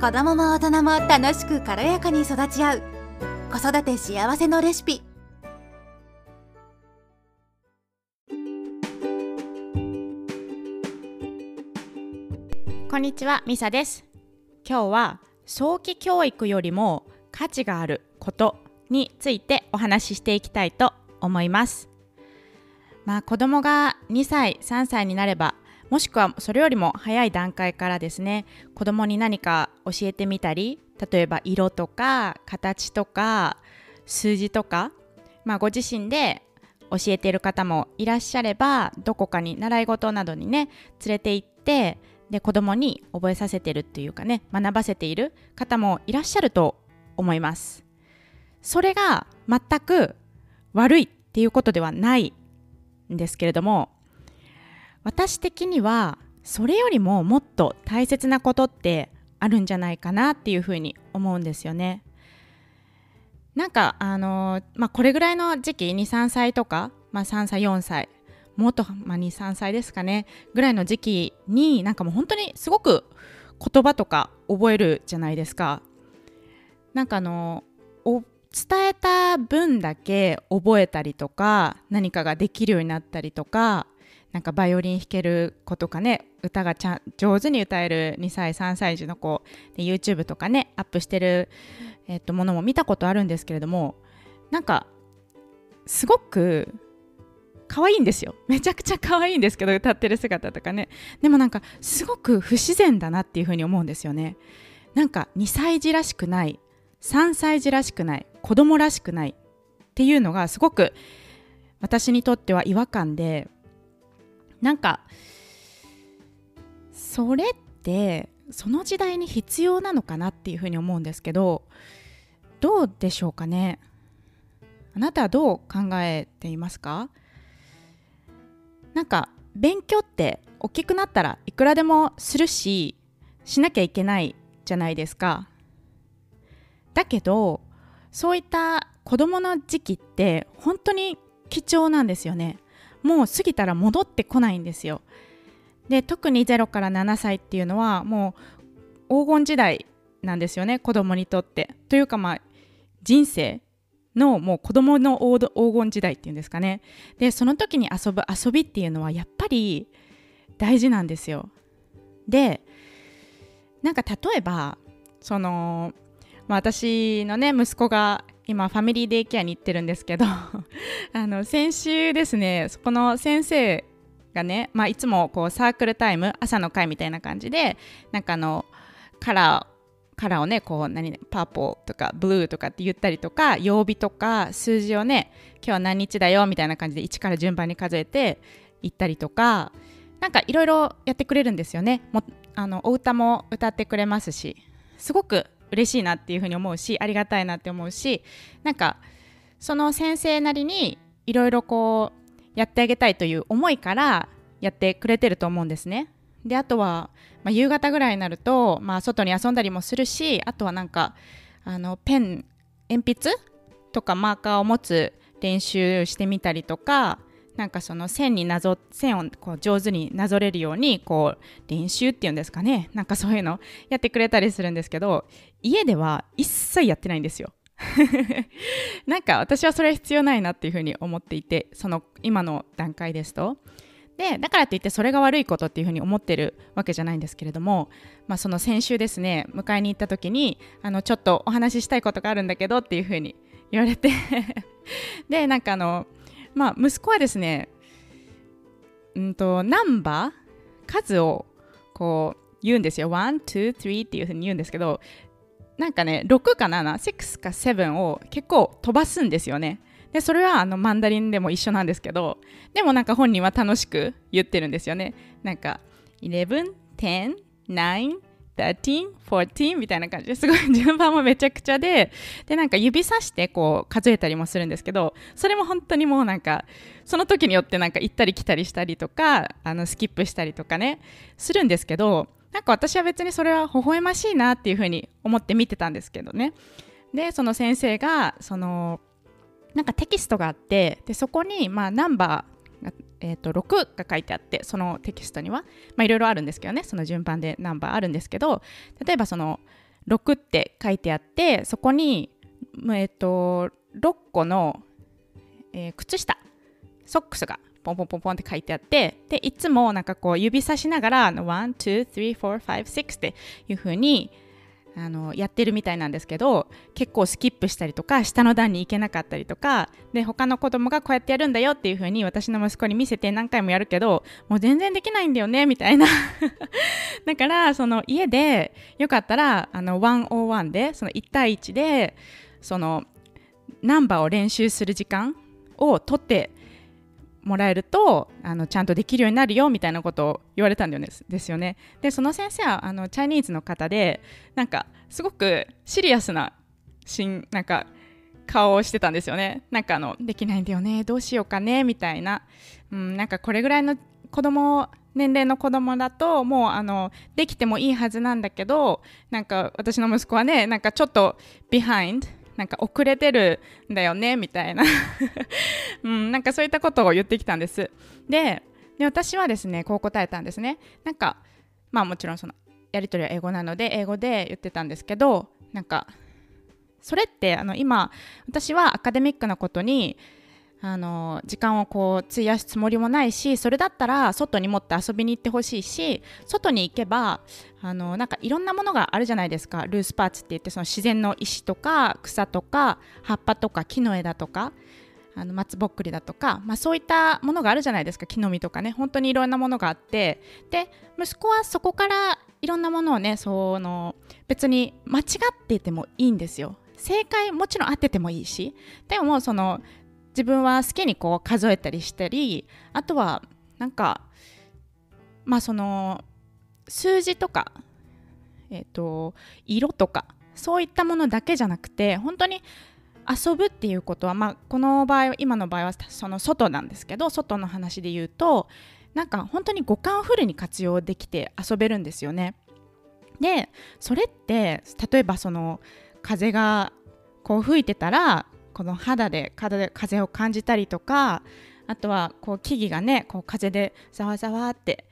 子供も大人も楽しく軽やかに育ち合う子育て幸せのレシピこんにちは、ミサです。今日は早期教育よりも価値があることについてお話ししていきたいと思います。まあ子供が2歳、3歳になれば、もしくはそれよりも早い段階からですね、子供に何か教えてみたり、例えば色とか形とか数字とか、まあご自身で教えている方もいらっしゃればどこかに習い事などにね連れて行ってで子供に覚えさせてるっていうかね学ばせている方もいらっしゃると思います。それが全く悪いっていうことではないんですけれども私的にはそれよりももっと大切なことってあるんじゃないかなっていうふうに思うんですよね。なんかあのーまあこれぐらいの時期23歳とか、まあ、3歳4歳もっと、まあ、23歳ですかねぐらいの時期になんかもう本当にすごく言葉とか覚えるじゃないですか。なんかあのお伝えた分だけ覚えたりとか何かができるようになったりとかなんかバイオリン弾ける子とかね歌がちゃ上手に歌える2歳3歳児の子で YouTube とかねアップしてる、えっと、ものも見たことあるんですけれどもなんかすごく可愛いんですよ。めちゃくちゃ可愛いんですけど歌ってる姿とかね。でもなんかすごく不自然だなっていうふうに思うんですよね。なんか2歳児らしくない3歳児らしくない子供らしくないっていうのがすごく私にとっては違和感でなんかそれってその時代に必要なのかなっていうふうに思うんですけどどうでしょうかね？あなたはどう考えていますか？なんか勉強って大きくなったらいくらでもするししなきゃいけないじゃないですか。だけどそういった子供の時期って本当に貴重なんですよね。もう過ぎたら戻ってこないんですよ。で特に0から7歳っていうのはもう黄金時代なんですよね子供にとって。というかまあ人生のもう子供の黄金時代っていうんですかね。でその時に遊ぶ遊びっていうのはやっぱり大事なんですよ。でなんか例えばその、まあ、私のね息子が今ファミリーデイケアに行ってるんですけど あの先週ですねそこの先生がね、まあ、いつもこうサークルタイム朝の会みたいな感じでなんかあのカラーカラーをねこう何パーポーとかブルーとかって言ったりとか曜日とか数字をね今日は何日だよみたいな感じで1から順番に数えて行ったりとかなんかいろいろやってくれるんですよね。もあのお歌も歌ってくれますしすごく嬉しいなっていうふうに思うしありがたいなって思うしなんかその先生なりにいろいろこうやってあげたいという思いからやってくれてると思うんですね。であとは、まあ、夕方ぐらいになると、まあ、外に遊んだりもするしあとはなんかあのペン鉛筆とかマーカーを持つ練習してみたりとかなんかその線になぞ線をこう上手になぞれるようにこう練習っていうんですかねなんかそういうの やってくれたりするんですけど家では一切やってないんですよ。なんか私はそれは必要ないなっていうふうに思っていてその今の段階ですと。でだからといってそれが悪いことっていうふうに思ってるわけじゃないんですけれども、まあ、その先週ですね迎えに行った時にあのちょっとお話ししたいことがあるんだけどっていうふうに言われて でなんかあのまあ息子はですねうんとナンバー数をこう言うんですよ。1、2、3っていうふうに言うんですけどなんかね6か7、6か7を結構飛ばすんですよね。でそれはあのマンダリンでも一緒なんですけどでもなんか本人は楽しく言ってるんですよね。なんか11、10、9、13、14みたいな感じですごい順番もめちゃくちゃででなんか指さしてこう数えたりもするんですけどそれも本当にもうなんかその時によってなんか行ったり来たりしたりとかあのスキップしたりとかねするんですけどなんか私は別にそれは微笑ましいなっていうふうに思って見てたんですけどね。でその先生がそのなんかテキストがあってでそこにまあナンバー、えー、と6が書いてあってそのテキストにはいろいろあるんですけどねその順番でナンバーあるんですけど例えばその6って書いてあってそこに、えっと、6個の、えー、靴下ソックスがポンポンポンポンって書いてあってでいつもなんかこう指さしながら1、2、3、4、5、6っていう風にあのやってるみたいなんですけど結構スキップしたりとか下の段に行けなかったりとかで他の子供がこうやってやるんだよっていう風に私の息子に見せて何回もやるけどもう全然できないんだよねみたいな。だからその家でよかったらあの101でその1対1でそのナンバーを練習する時間を取ってもらえるとあのちゃんとできるようになるよみたいなことを言われたんですよね。でその先生はあのチャイニーズの方でなんかすごくシリアスなしんなんか顔をしてたんですよね。なんかあのできないんだよねどうしようかねみたいな、うん、なんかこれぐらいの子供年齢の子供だともうあのできてもいいはずなんだけどなんか私の息子はねなんかちょっとビハインドなんか遅れてるんだよねみたいな、うん、なんかそういったことを言ってきたんです。でで私はですねこう答えたんですね。なんかまあもちろんそのやり取りは英語なので英語で言ってたんですけどなんかそれってあの今私はアカデミックなことにあの時間をこう費やすつもりもないしそれだったら外にもっと遊びに行ってほしいし外に行けばあのなんかいろんなものがあるじゃないですか。ルースパーツって言ってその自然の石とか草とか葉っぱとか木の枝とかあの松ぼっくりだとか、まあ、そういったものがあるじゃないですか。木の実とかね。本当にいろんなものがあって。で息子はそこからいろんなものをねその別に間違っていてもいいんですよ。正解もちろん合っててもいいし。でもその自分は好きにこう数えたりしたりあとはなんかまあその数字とか、えーと、色とかそういったものだけじゃなくて本当に遊ぶっていうことは、まあ、この場合今の場合はその外なんですけど外の話で言うとなんか本当に五感フルに活用できて遊べるんですよね。でそれって例えばその風がこう吹いてたらこの肌で風を感じたりとかあとはこう木々がねこう風でざわざわって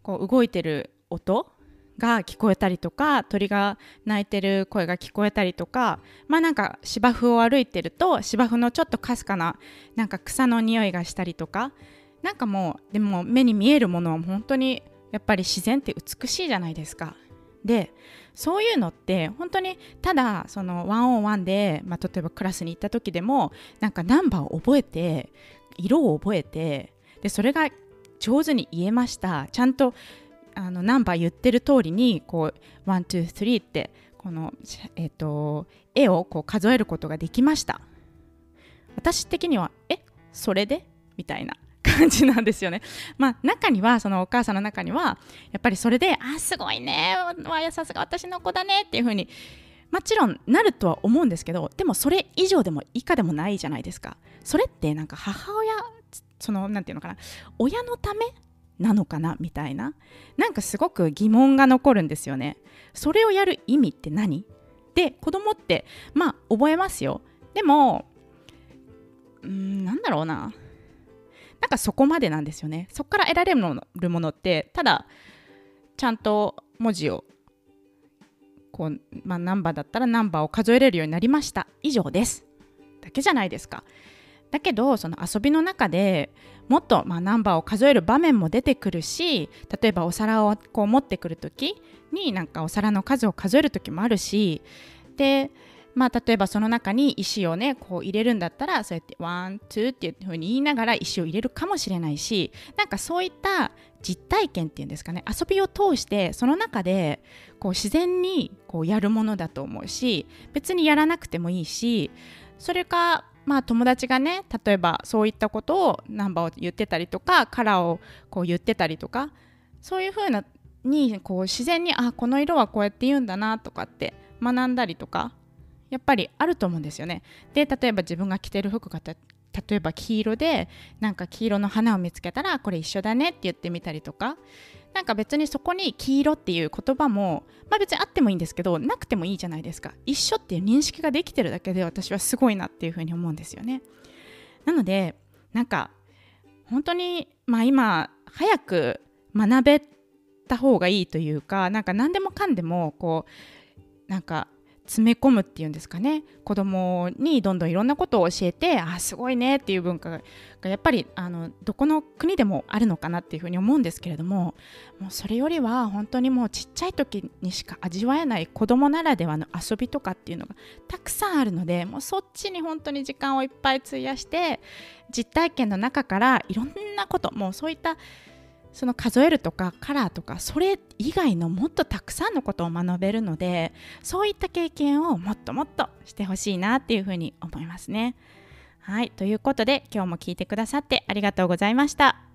こう動いてる音が聞こえたりとか鳥が鳴いてる声が聞こえたりとかまあなんか芝生を歩いてると芝生のちょっとかすかななんか草の匂いがしたりとかなんかもうでも目に見えるものは本当にやっぱり自然って美しいじゃないですか。でそういうのって本当にただそのワンオンワンで、まあ、例えばクラスに行った時でもなんかナンバーを覚えて色を覚えてでそれが上手に言えました。ちゃんとあのナンバー言ってる通りにこう one two three ってこの、えーと、絵をこう数えることができました。私的にはえそれで？みたいな。感じなんですよね。まあ中にはそのお母さんの中にはやっぱりそれで「あすごいねわさすが私の子だね」っていう風にもちろんなるとは思うんですけどでもそれ以上でも以下でもないじゃないですか。それってなんか母親その何て言うのかな親のためなのかなみたいななんかすごく疑問が残るんですよね。それをやる意味って何？で子供ってまあ覚えますよ。でもうんなんだろうななんかそこまでなんですよね。そこから得られるものってただちゃんと文字をこう、まあ、ナンバーだったらナンバーを数えれるようになりました。以上です。だけじゃないですか。だけどその遊びの中でもっとまあナンバーを数える場面も出てくるし例えばお皿をこう持ってくる時になんかお皿の数を数える時もあるしでまあ、例えばその中に石をねこう入れるんだったらそうやってワンツーっていうふうに言いながら石を入れるかもしれないしなんかそういった実体験っていうんですかね遊びを通してその中でこう自然にこうやるものだと思うし別にやらなくてもいいしそれかまあ友達がね例えばそういったことをナンバーを言ってたりとかカラーをこう言ってたりとかそういうふうなにこう自然にあこの色はこうやって言うんだなとかって学んだりとかやっぱりあると思うんですよね。で例えば自分が着てる服が例えば黄色でなんか黄色の花を見つけたらこれ一緒だねって言ってみたりとかなんか別にそこに黄色っていう言葉も、まあ、別にあってもいいんですけどなくてもいいじゃないですか一緒っていう認識ができてるだけで私はすごいなっていうふうに思うんですよねなのでなんか本当にまあ今早く学べた方がいいというかなんか何でもかんでもこうなんか詰め込むっていうんですかね。子供にどんどんいろんなことを教えてあすごいねっていう文化がやっぱりあのどこの国でもあるのかなっていうふうに思うんですけれどももうそれよりは本当にもうちっちゃい時にしか味わえない子供ならではの遊びとかっていうのがたくさんあるのでもうそっちに本当に時間をいっぱい費やして実体験の中からいろんなこともうそういったその数えるとかカラーとかそれ以外のもっとたくさんのことを学べるのでそういった経験をもっともっとしてほしいなっていうふうに思いますね。はいということで今日も聞いてくださってありがとうございました。